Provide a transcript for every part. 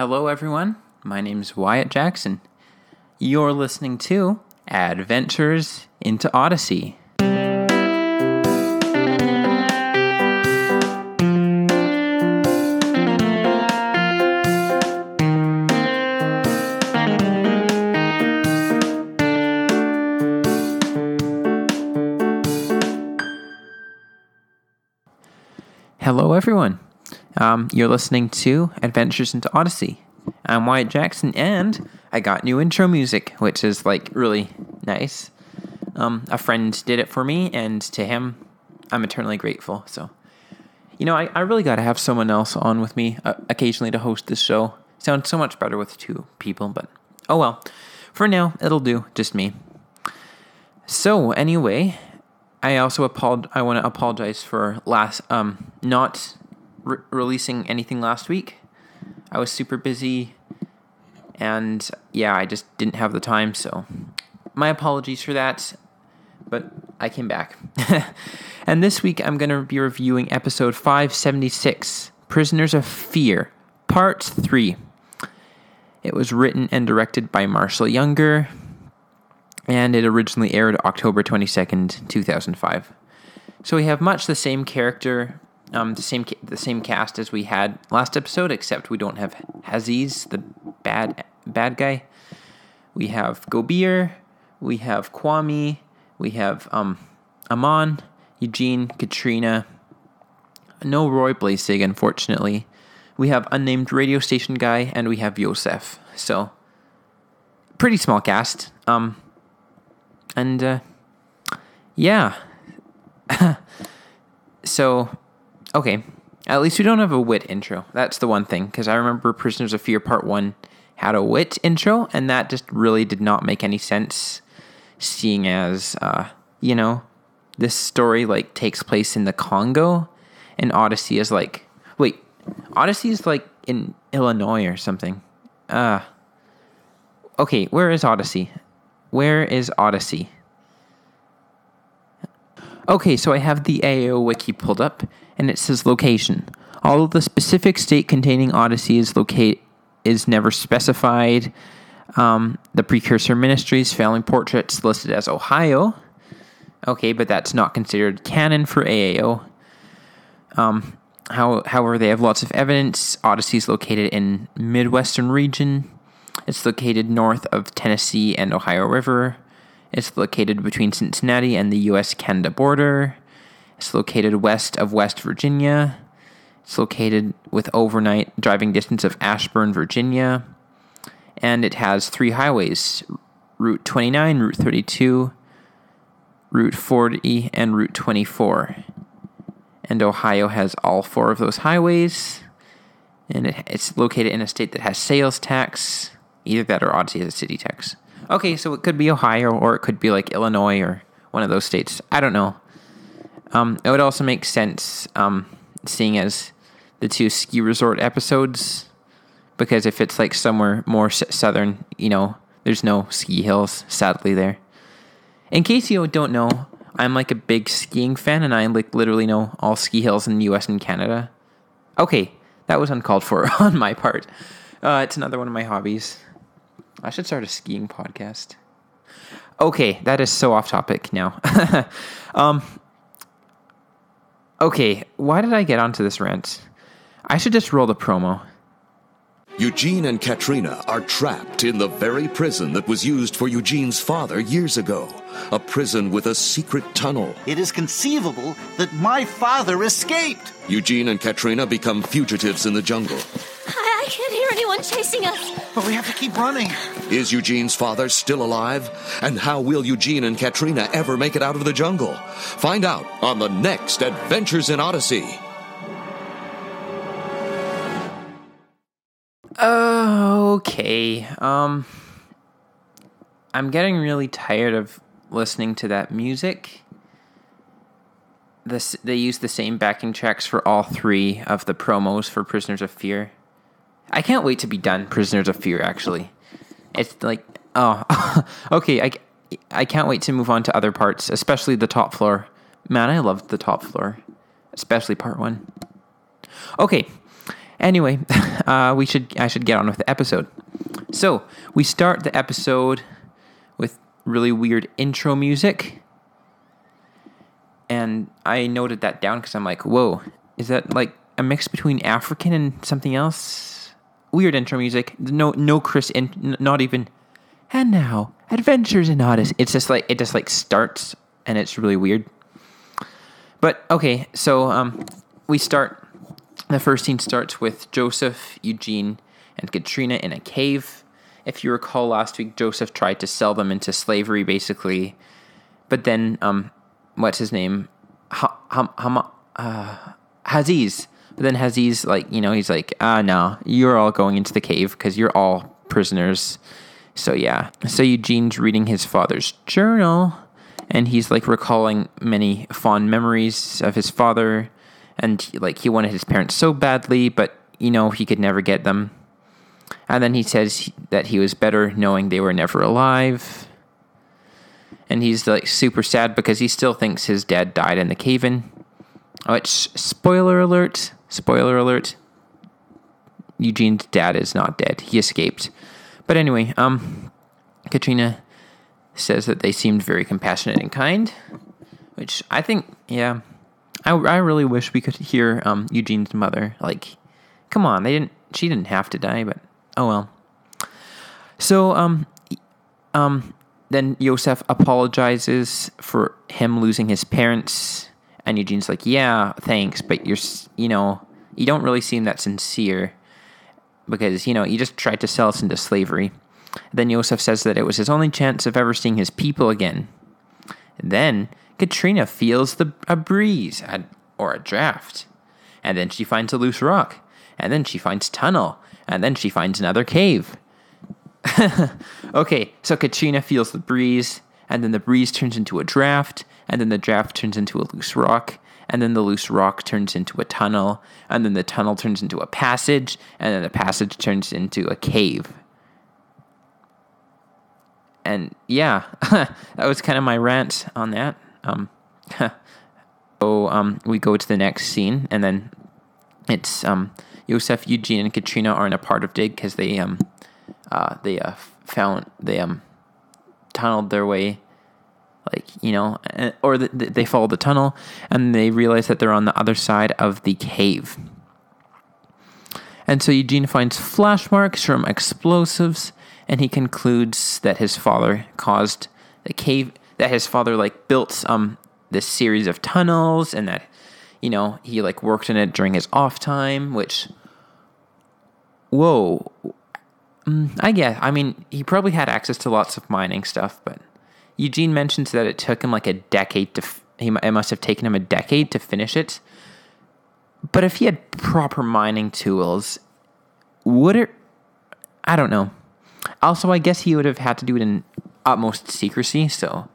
Hello, everyone. My name is Wyatt Jackson. You're listening to Adventures into Odyssey. Hello, everyone. Um, you're listening to Adventures into Odyssey. I'm Wyatt Jackson, and I got new intro music, which is like really nice. Um, a friend did it for me, and to him, I'm eternally grateful. So, you know, I, I really got to have someone else on with me uh, occasionally to host this show. Sounds so much better with two people, but oh well. For now, it'll do, just me. So, anyway, I also apolog- I want to apologize for last um not re- releasing anything last week. I was super busy and yeah, I just didn't have the time, so my apologies for that. But I came back. and this week I'm going to be reviewing episode 576, Prisoners of Fear, part 3. It was written and directed by Marshall Younger, and it originally aired October 22nd, 2005. So we have much the same character, um, the same the same cast as we had last episode, except we don't have Haziz, the bad bad guy. We have Gobir, we have Kwame, we have um, Amon, Eugene, Katrina. No Roy Blasig, unfortunately. We have unnamed radio station guy, and we have Yosef. So pretty small cast. Um, and uh, yeah. so, okay. At least we don't have a Whit intro. That's the one thing, because I remember Prisoners of Fear Part 1 had a Whit intro, and that just really did not make any sense, seeing as, uh, you know, this story, like, takes place in the Congo, and Odyssey is like, wait, Odyssey is like in Illinois or something. Uh, okay, where is Odyssey? Where is Odyssey? Okay, so I have the AO wiki pulled up, and it says location. Although the specific state containing Odyssey is locate is never specified, um, the precursor ministries family portraits listed as Ohio. Okay, but that's not considered canon for AAO. Um, how, however, they have lots of evidence. Odyssey is located in Midwestern region. It's located north of Tennessee and Ohio River. It's located between Cincinnati and the U.S. Canada border. It's located west of West Virginia. It's located with overnight driving distance of Ashburn, Virginia. And it has three highways Route 29, Route 32, Route 40, and Route 24. And Ohio has all four of those highways. And it, it's located in a state that has sales tax. Either that or Odyssey has a city tax. Okay, so it could be Ohio or it could be like Illinois or one of those states. I don't know. Um, it would also make sense, um, seeing as the two ski resort episodes, because if it's like somewhere more southern, you know, there's no ski hills, sadly, there. In case you don't know, I'm like a big skiing fan and I like literally know all ski hills in the US and Canada. Okay, that was uncalled for on my part. Uh, it's another one of my hobbies. I should start a skiing podcast. Okay, that is so off topic now. um, okay, why did I get onto this rant? I should just roll the promo. Eugene and Katrina are trapped in the very prison that was used for Eugene's father years ago. A prison with a secret tunnel. It is conceivable that my father escaped. Eugene and Katrina become fugitives in the jungle. I, I can't hear anyone chasing us. But we have to keep running. Is Eugene's father still alive? And how will Eugene and Katrina ever make it out of the jungle? Find out on the next Adventures in Odyssey. Okay. Um I'm getting really tired of listening to that music. This they use the same backing tracks for all 3 of the promos for Prisoners of Fear. I can't wait to be done Prisoners of Fear actually. It's like oh okay, I I can't wait to move on to other parts, especially the top floor. Man, I loved the top floor, especially part 1. Okay. Anyway, uh, we should I should get on with the episode. So we start the episode with really weird intro music, and I noted that down because I'm like, whoa, is that like a mix between African and something else? Weird intro music. No, no Chris, in, not even. And now, Adventures in Odyssey. It's just like it just like starts, and it's really weird. But okay, so um, we start. The first scene starts with Joseph, Eugene, and Katrina in a cave. If you recall last week, Joseph tried to sell them into slavery, basically. But then, um, what's his name? Ha, ha, ha, uh, Haziz. But then Haziz, like, you know, he's like, ah, no, you're all going into the cave because you're all prisoners. So, yeah. So Eugene's reading his father's journal and he's like recalling many fond memories of his father. And like, he wanted his parents so badly, but, you know, he could never get them. And then he says that he was better knowing they were never alive. And he's like super sad because he still thinks his dad died in the cave in. Which, spoiler alert, spoiler alert, Eugene's dad is not dead. He escaped. But anyway, um, Katrina says that they seemed very compassionate and kind, which I think, yeah, I, I really wish we could hear um, Eugene's mother. Like, come on, they didn't. She didn't have to die, but oh well. So, um, um, then Yosef apologizes for him losing his parents, and Eugene's like, "Yeah, thanks, but you're, you know, you don't really seem that sincere because you know you just tried to sell us into slavery." Then Yosef says that it was his only chance of ever seeing his people again. Then Katrina feels the a breeze or a draft, and then she finds a loose rock, and then she finds tunnel, and then she finds another cave. okay, so Katrina feels the breeze, and then the breeze turns into a draft, and then the draft turns into a loose rock, and then the loose rock turns into a tunnel, and then the tunnel turns into a passage, and then the passage turns into a cave. And yeah, that was kind of my rant on that. Um, so um, we go to the next scene, and then it's um, Yosef, Eugene, and Katrina are in a part of Dig because they um, uh, they uh, found they um, tunneled their way, like you know, or the, they follow the tunnel, and they realize that they're on the other side of the cave. And so Eugene finds flash marks from explosives, and he concludes that his father caused the cave, that his father like built um this series of tunnels, and that you know he like worked in it during his off time, which whoa, mm, I guess. I mean, he probably had access to lots of mining stuff, but Eugene mentions that it took him like a decade to. F- he it must have taken him a decade to finish it. But if he had proper mining tools, would it? I don't know. Also, I guess he would have had to do it in utmost secrecy. So,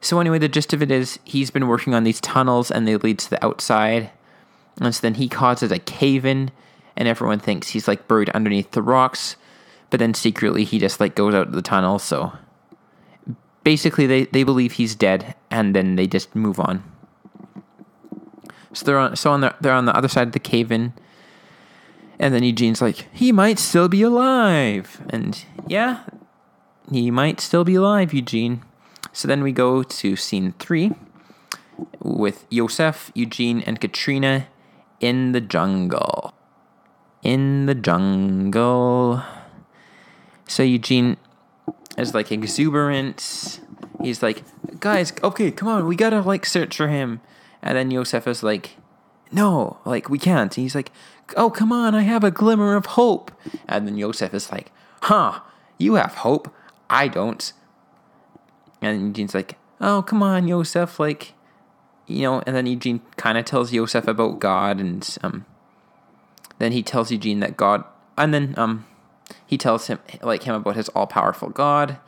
so anyway, the gist of it is he's been working on these tunnels, and they lead to the outside. And so then he causes a cave in and everyone thinks he's like buried underneath the rocks, but then secretly he just like goes out of the tunnel. So basically, they, they believe he's dead, and then they just move on. So they're on so on the, they're on the other side of the cave in, and then Eugene's like, he might still be alive, and yeah, he might still be alive, Eugene. So then we go to scene three with Yosef, Eugene, and Katrina in the jungle in the jungle. So Eugene is like exuberant. He's like, guys, okay, come on, we gotta like search for him. And then Yosef is like, no, like we can't. And he's like, oh, come on, I have a glimmer of hope. And then Yosef is like, huh, you have hope. I don't. And Eugene's like, oh, come on, Yosef, like, you know, and then Eugene kind of tells Yosef about God and, um, then he tells Eugene that God, and then um, he tells him like him about his all powerful God,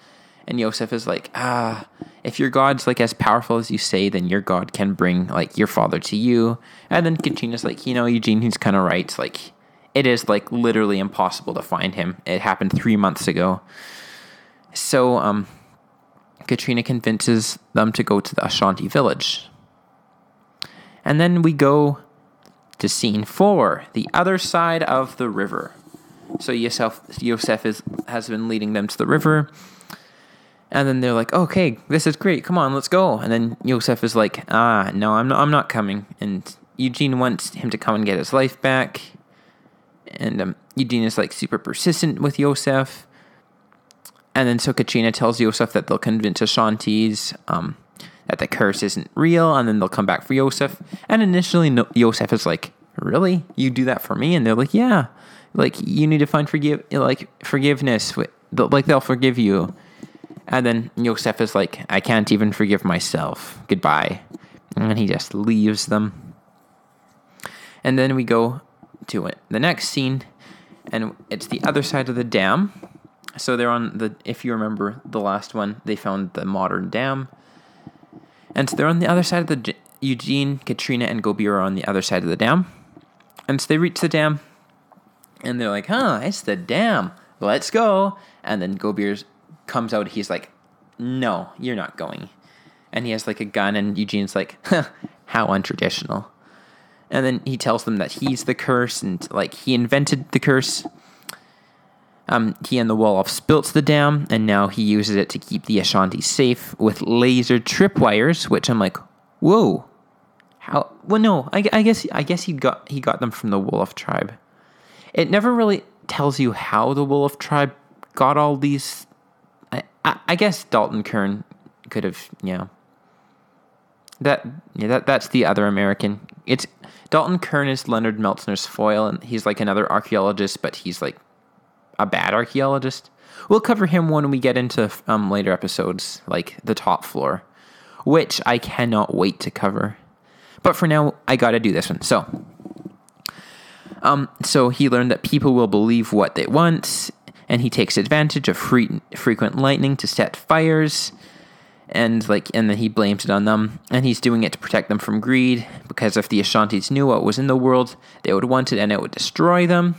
and Yosef is like, ah, if your God's like as powerful as you say, then your God can bring like your father to you. And then Katrina's like, you know, Eugene, he's kind of right. Like, it is like literally impossible to find him. It happened three months ago. So, um, Katrina convinces them to go to the Ashanti village. And then we go to scene four, the other side of the river. So Yosef, Yosef is, has been leading them to the river. And then they're like, okay, this is great. Come on, let's go. And then Yosef is like, ah, no, I'm not, I'm not coming. And Eugene wants him to come and get his life back. And um, Eugene is like super persistent with Yosef. And then so Katrina tells Yosef that they'll convince Ashantis um, that the curse isn't real. And then they'll come back for Yosef. And initially, no, Yosef is like, really? You do that for me? And they're like, yeah. Like, you need to find forgive, like forgiveness. Like, they'll forgive you. And then Yosef is like, I can't even forgive myself. Goodbye. And he just leaves them. And then we go to it. The next scene, and it's the other side of the dam. So they're on the, if you remember the last one, they found the modern dam. And so they're on the other side of the, Eugene, Katrina, and Gobir are on the other side of the dam. And so they reach the dam, and they're like, huh, it's the dam. Let's go. And then Gobir comes out. He's like, no, you're not going. And he has like a gun, and Eugene's like, huh, how untraditional. And then he tells them that he's the curse and like he invented the curse. Um, he and the Wolof built the dam, and now he uses it to keep the Ashanti safe with laser tripwires. Which I'm like, whoa, how? Well, no, I, I guess I guess he got he got them from the Wolof tribe. It never really tells you how the Wolof tribe got all these. I, I, I guess Dalton Kern could have, yeah. That yeah, that that's the other American. It's Dalton Kern is Leonard Meltzner's foil, and he's like another archaeologist, but he's like a bad archaeologist. We'll cover him when we get into um, later episodes, like the top floor, which I cannot wait to cover. But for now, I got to do this one. So, um, so he learned that people will believe what they want, and he takes advantage of free, frequent lightning to set fires and like and then he blames it on them and he's doing it to protect them from greed because if the ashantis knew what was in the world they would want it and it would destroy them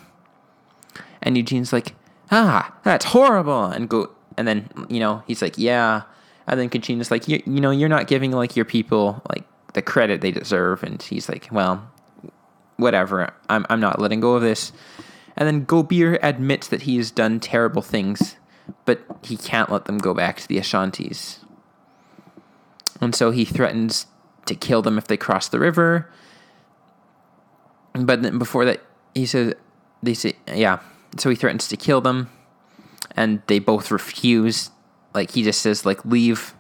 and eugene's like ah that's horrible. And go and then you know he's like yeah. And then katrina's like you, you know you're not giving like your people like the credit they deserve. And he's like well whatever. I'm, I'm not letting go of this. And then gobir admits that he has done terrible things but he can't let them go back to the ashantis. And so he threatens to kill them if they cross the river. But then before that, he says, they say, yeah. So he threatens to kill them, and they both refuse. Like he just says, like leave,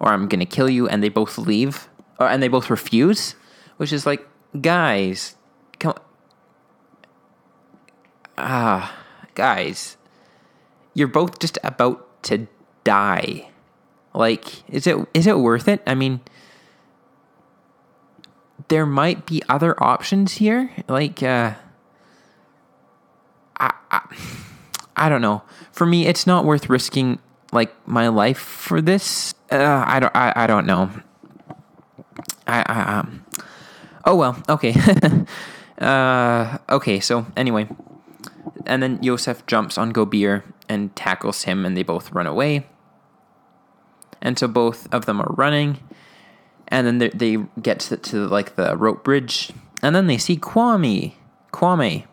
or I'm gonna kill you, and they both leave, or and they both refuse, which is like, guys, come, ah, guys, you're both just about to die. Like, is it is it worth it? I mean, there might be other options here. Like, uh, I, I, I don't know. For me, it's not worth risking like my life for this. Uh, I don't. I, I don't know. I, I um. Oh well. Okay. uh. Okay. So anyway, and then Yosef jumps on Gobir and tackles him, and they both run away and so both of them are running, and then they, get to, to like the rope bridge, and then they see Kwame, Kwame,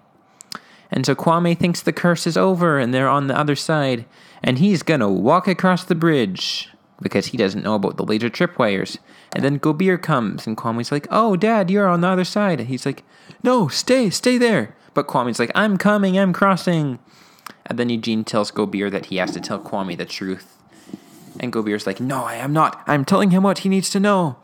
and so Kwame thinks the curse is over, and they're on the other side, and he's gonna walk across the bridge because he doesn't know about the laser tripwires. And then Gobir comes, and Kwame's like, "Oh, Dad, you're on the other side." And he's like, "No, stay, stay there." But Kwame's like, "I'm coming, I'm crossing." And then Eugene tells Gobir that he has to tell Kwame the truth and Gobir's like, No, I am not. I'm telling him what he needs to know.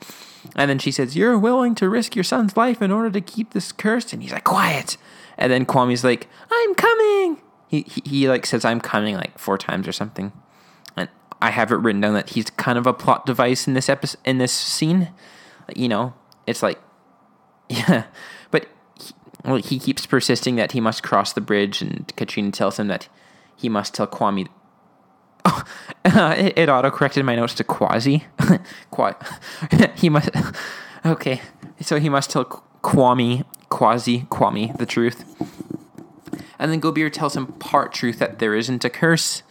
And then she says, You're willing to risk your son's life in order to keep this curse? And he's like, Quiet. And then Kwame's like, I'm coming. He, he, he like says, I'm coming like four times or something. And I have it written down that he's kind of a plot device in this episode, in this scene. You know, it's like, yeah. But he, well, he keeps persisting that he must cross the bridge, and Katrina tells him that he must tell Kwame it, auto corrected my notes to quasi. Qua- he must. Okay, so he must tell Kwame, quasi Kwame, the truth. And then Gobir tells him part truth that there isn't a curse.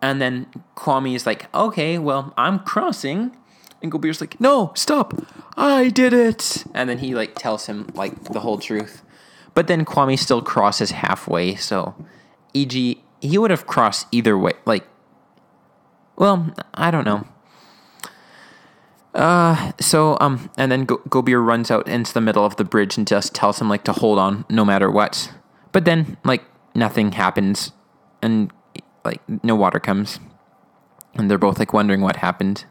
And then Kwame is like, okay, well, I'm crossing. And Gobir's like, no, stop. I did it. And then he like tells him like the whole truth. But then Kwame still crosses halfway. So, e.g., he would have crossed either way. Like, well, I don't know. Uh, so um, and then Go- Gobir runs out into the middle of the bridge and just tells him like to hold on no matter what. But then like nothing happens, and like no water comes, and they're both like wondering what happened.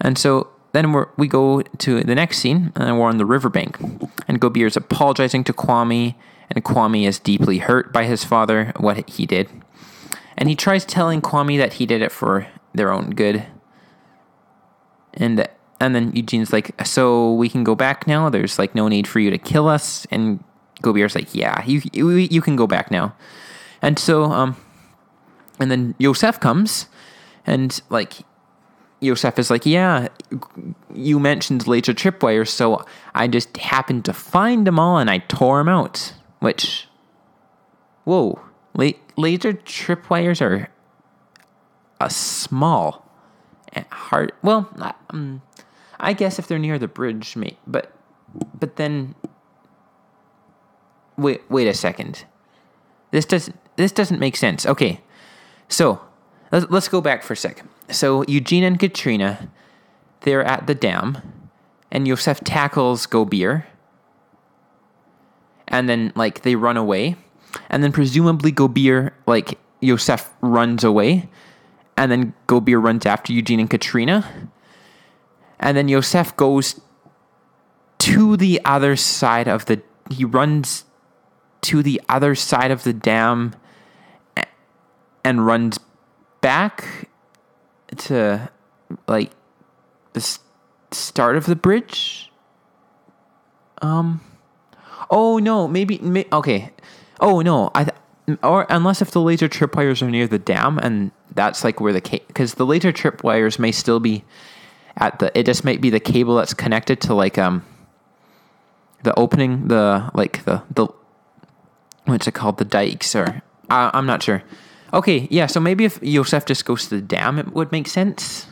And so then we we go to the next scene, and we're on the riverbank, and Gobir is apologizing to Kwame, and Kwame is deeply hurt by his father what he did, and he tries telling Kwame that he did it for their own good, and and then Eugene's like, so we can go back now. There's like no need for you to kill us. And Gobir's like, yeah, you you, can go back now. And so um, and then Yosef comes, and like Yosef is like, yeah, you mentioned laser tripwires, so I just happened to find them all and I tore them out. Which, whoa, la- laser tripwires are a small and hard. Well, um, I guess if they're near the bridge, mate. But but then wait wait a second. This doesn't this doesn't make sense. Okay, so let's let's go back for a sec. So Eugene and Katrina, they're at the dam, and Yosef tackles Gobir, and then like they run away, and then presumably Gobir like Yosef runs away, and then Gobir runs after Eugene and Katrina and then Yosef goes to the other side of the. He runs to the other side of the dam and runs back to like the start of the bridge. Um. Oh no, maybe. May, okay. Oh no, I. Or unless if the laser tripwires are near the dam, and that's like where the because the laser tripwires may still be at the it just might be the cable that's connected to like um the opening the like the the what's it called the dikes or I'm not sure. Okay, yeah, so maybe if Yosef just goes to the dam, it would make sense.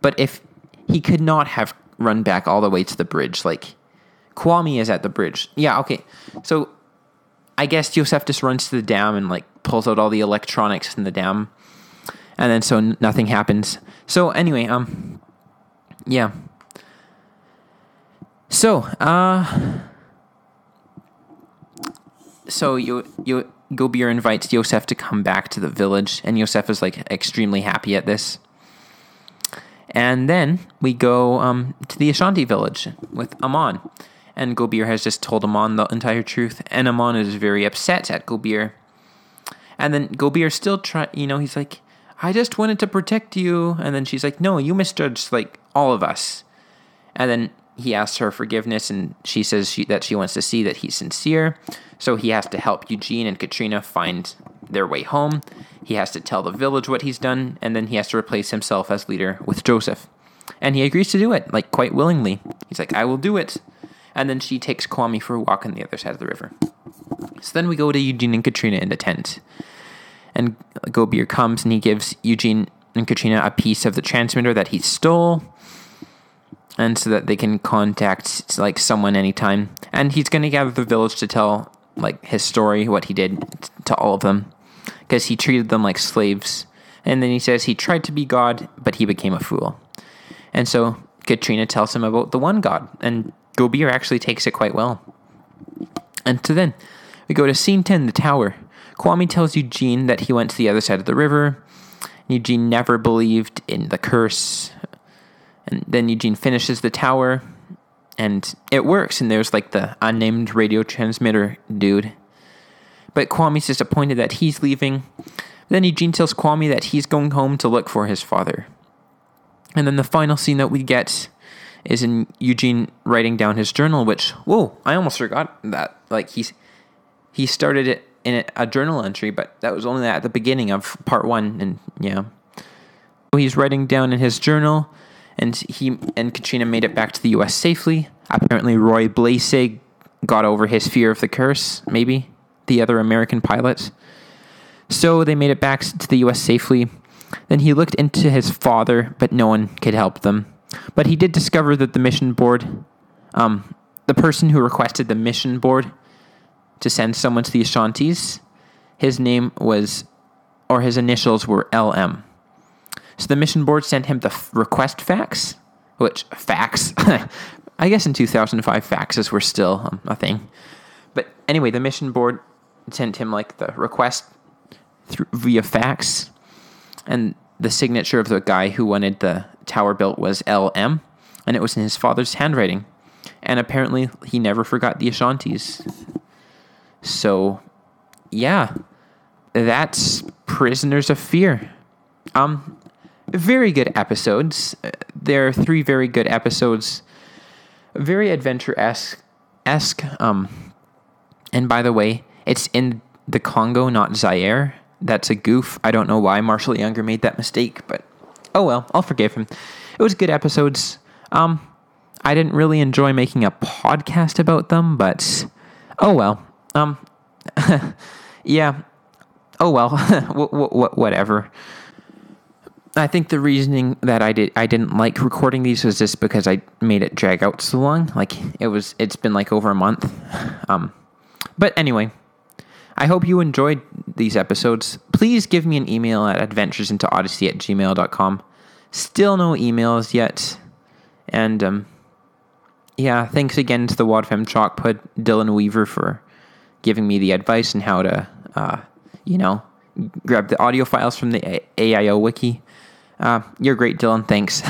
But if he could not have run back all the way to the bridge, like Kwame is at the bridge. Yeah, okay. So I guess Yosef just runs to the dam and like pulls out all the electronics in the dam, and then so nothing happens. So anyway, um, yeah. So, uh, so you you Gobir invites Yosef to come back to the village, and Yosef is like extremely happy at this. And then we go um, to the Ashanti village with Amon, and Gobir has just told Amon the entire truth, and Amon is very upset at Gobir. And then Gobir still try, you know, he's like, I just wanted to protect you. And then she's like, No, you misjudged like all of us. And then he asks her forgiveness, and she says she, that she wants to see that he's sincere. So he has to help Eugene and Katrina find their way home. He has to tell the village what he's done, and then he has to replace himself as leader with Joseph. And he agrees to do it, like quite willingly. He's like, I will do it. And then she takes Kwame for a walk on the other side of the river. So then we go to Eugene and Katrina in the tent and Gobir comes and he gives Eugene and Katrina a piece of the transmitter that he stole, and so that they can contact like someone anytime. And he's going to gather the village to tell like his story, what he did to all of them, because he treated them like slaves. And then he says he tried to be God, but he became a fool. And so Katrina tells him about the one God, and Gobir actually takes it quite well. And so then we go to scene 10, the tower. Kwame tells Eugene that he went to the other side of the river. Eugene never believed in the curse. And then Eugene finishes the tower, and it works. And there's like the unnamed radio transmitter dude. But Kwame's disappointed that he's leaving. Then Eugene tells Kwame that he's going home to look for his father. And then the final scene that we get is in Eugene writing down his journal, which, whoa, I almost forgot that. Like, he's, he started it in a journal entry, but that was only at the beginning of part one. And yeah, so he's writing down in his journal, and he and Katrina made it back to the U.S. safely. Apparently, Roy Blasig got over his fear of the curse. Maybe the other American pilots. So they made it back to the U.S. safely. Then he looked into his father, but no one could help them. But he did discover that the mission board, um, the person who requested the mission board to send someone to the Ashantis, his name was, or his initials were LM. So the mission board sent him the f- request fax, which fax, I guess in 2005 faxes were still um, a thing. But anyway, the mission board sent him like the request via fax, and the signature of the guy who wanted the tower built was LM, and it was in his father's handwriting. And apparently, he never forgot the Ashantis. So, yeah, that's Prisoners of Fear. Um, very good episodes. Uh, There are three very good episodes. Very adventure esque. Um, and by the way, it's in the Congo, not Zaire. That's a goof. I don't know why Marshall Younger made that mistake, but oh well, I'll forgive him. It was good episodes. Um, I didn't really enjoy making a podcast about them, but oh well. Um, yeah. Oh well. wh- wh- wh- whatever. I think the reasoning that I did I didn't like recording these was just because I made it drag out so long. Like it was it's been like over a month. Um but anyway, I hope you enjoyed these episodes. Please give me an email at adventuresinto.odyssey at gmail.com. Still no emails yet. And um yeah, thanks again to the Wadfem Chalk Put Dylan Weaver for giving me the advice on how to uh, you know, grab the audio files from the AIO wiki. Uh, you're great, Dylan. Thanks.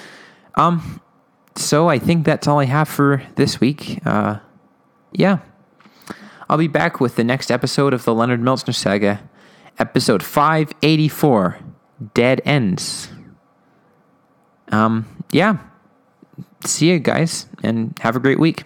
um, so I think that's all I have for this week. Uh, yeah, I'll be back with the next episode of the Leonard Meltzner saga, episode 584, Dead Ends. Um, yeah. See you guys and have a great week.